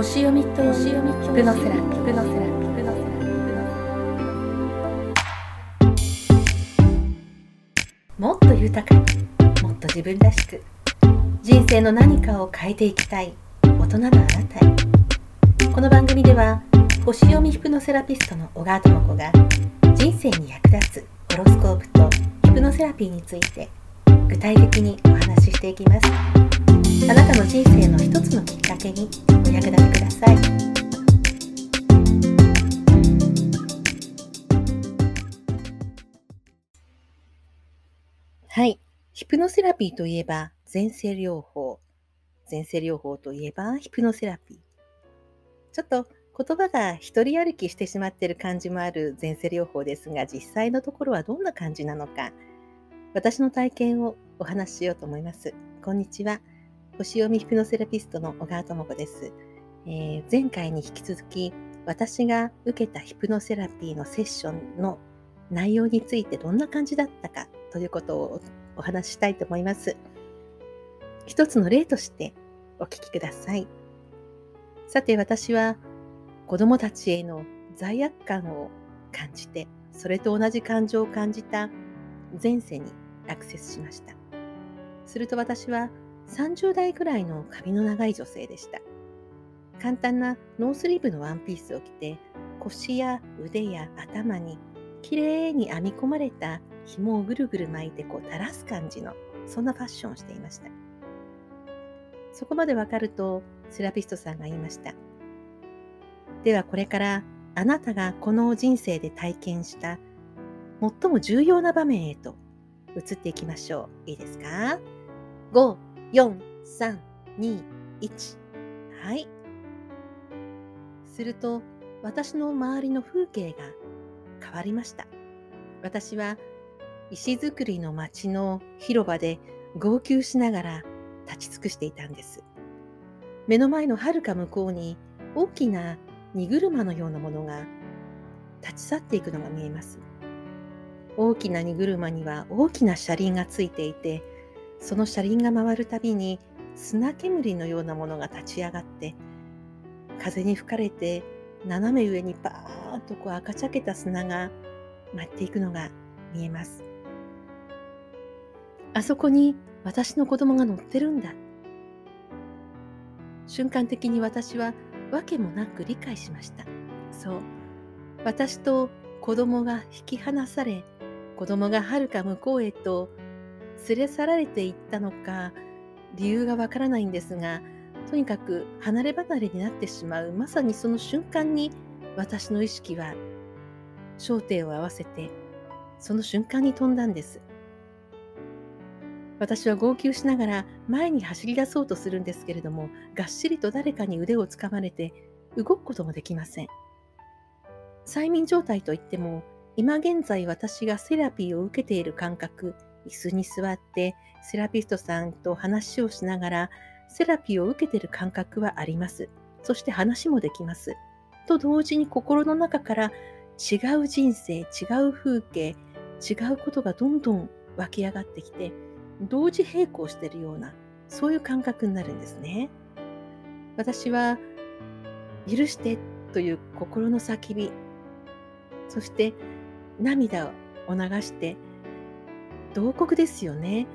星読みと星読みヒプノセラピヒプノセラピヒプノセラもっと豊かにもっと自分らしく人生の何かを変えていきたい大人のあなたへこの番組では星読みヒプノセラピストの小川智子が人生に役立つホロスコープとヒプノセラピーについて具体的にお話ししていきますあなたの人生の一つのきっかけにお役立てください。はい。ヒプノセラピーといえば前世療法。前世療法といえばヒプノセラピー。ちょっと言葉が一人歩きしてしまっている感じもある前世療法ですが実際のところはどんな感じなのか。私の体験をお話ししようと思います。こんにちは。星読みヒプノセラピストの小川智子です、えー、前回に引き続き、私が受けたヒプノセラピーのセッションの内容についてどんな感じだったかということをお話ししたいと思います。一つの例としてお聞きください。さて私は子供たちへの罪悪感を感じて、それと同じ感情を感じた前世にアクセスしました。すると私は30代ぐらいの髪の長い女性でした。簡単なノースリーブのワンピースを着て、腰や腕や頭にきれいに編み込まれた紐をぐるぐる巻いてこう垂らす感じの、そんなファッションをしていました。そこまでわかると、セラピストさんが言いました。ではこれからあなたがこの人生で体験した最も重要な場面へと移っていきましょう。いいですか ?5、4、3、2、1。はい。すると、私の周りの風景が変わりました。私は石造りの町の広場で号泣しながら立ち尽くしていたんです。目の前の遥か向こうに大きな荷車のようなものが立ち去っていくのが見えます。大きな荷車には大きな車輪がついていてその車輪が回るたびに砂煙のようなものが立ち上がって風に吹かれて斜め上にバーッとこう赤茶けた砂が舞っていくのが見えます。あそこに私の子供が乗ってるんだ。瞬間的に私は訳もなく理解しました。そう。私と子供が引き離され、子供がはるか向こうへと連れ去られていったのか理由がわからないんですがとにかく離れ離れになってしまうまさにその瞬間に私の意識は焦点を合わせてその瞬間に飛んだんです。私は号泣しながら前に走り出そうとするんですけれどもがっしりと誰かに腕をつかまれて動くこともできません。催眠状態といっても今現在私がセラピーを受けている感覚、椅子に座ってセラピストさんと話をしながらセラピーを受けている感覚はあります。そして話もできます。と同時に心の中から違う人生、違う風景、違うことがどんどん湧き上がってきて、同時並行しているような、そういう感覚になるんですね。私は、許してという心の叫び、そして涙を流して同国ですよね。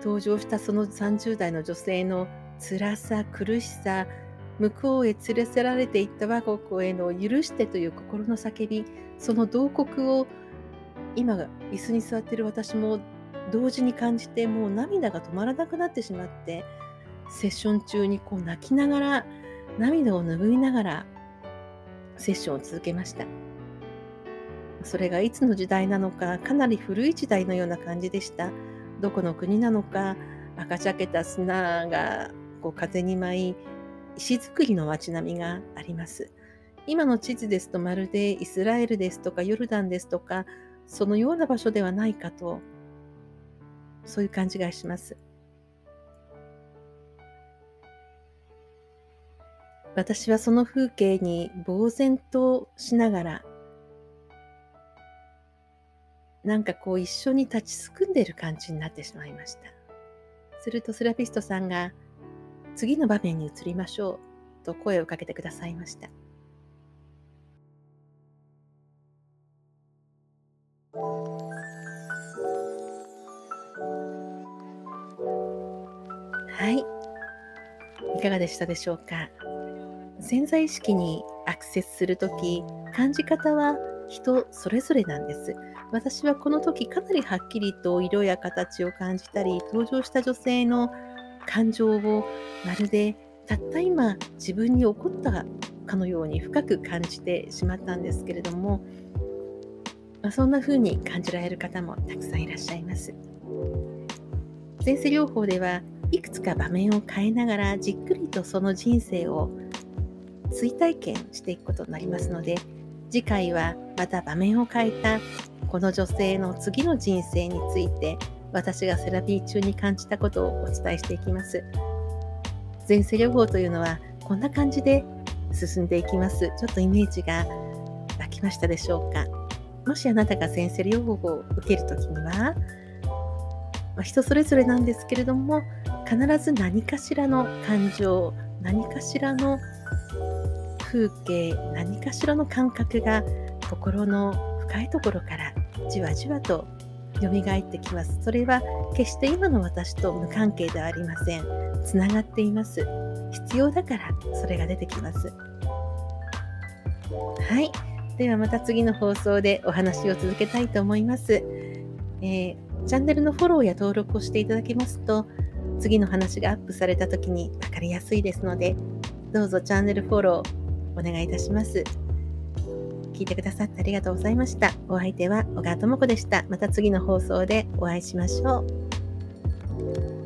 登場したその30代の女性の辛さ苦しさ向こうへ連れ去られていった我が子への許してという心の叫びその同国を今椅子に座っている私も同時に感じてもう涙が止まらなくなってしまってセッション中にこう泣きながら涙を拭いながらセッションを続けました。それがいつの時代なのか、かなり古い時代のような感じでした。どこの国なのか、赤茶けた砂がこう風に舞い、石造りの街並みがあります。今の地図ですとまるでイスラエルですとかヨルダンですとか、そのような場所ではないかと、そういう感じがします。私はその風景に呆然としながらなんかこう一緒に立ちすくんでいる感じになってしまいました。するとセラピストさんが次の場面に移りましょうと声をかけてくださいました。はい。いかがでしたでしょうか？潜在意識にアクセスするとき、感じ方は人それぞれなんです。私はこの時かなりはっきりと色や形を感じたり、登場した女性の感情をまるでたった今自分に起こったかのように深く感じてしまったんですけれども、まあ、そんな風に感じられる方もたくさんいらっしゃいます。前世療法ではいくつか場面を変えながらじっくりとその人生を追体験していくことになりますので次回はまた場面を変えたこの女性の次の人生について私がセラピー中に感じたことをお伝えしていきます。前世療法というのはこんな感じで進んでいきます。ちょっとイメージが湧きましたでしょうかもしあなたが前世療法を受けるときには、ま人それぞれなんですけれども必ず何かしらの感情何かしらの風景何かしらの感覚が心の深いところからじわじわと蘇ってきます。それは決して今の私と無関係ではありません。つながっています。必要だからそれが出てきます。はい。ではまた次の放送でお話を続けたいと思います、えー、チャンネルのフォローや登録をしていただけますと次の話がアップされた時に分かりやすいですのでどうぞチャンネルフォローお願いいたします。聞いてくださってありがとうございました。お相手は小川智子でした。また次の放送でお会いしましょう。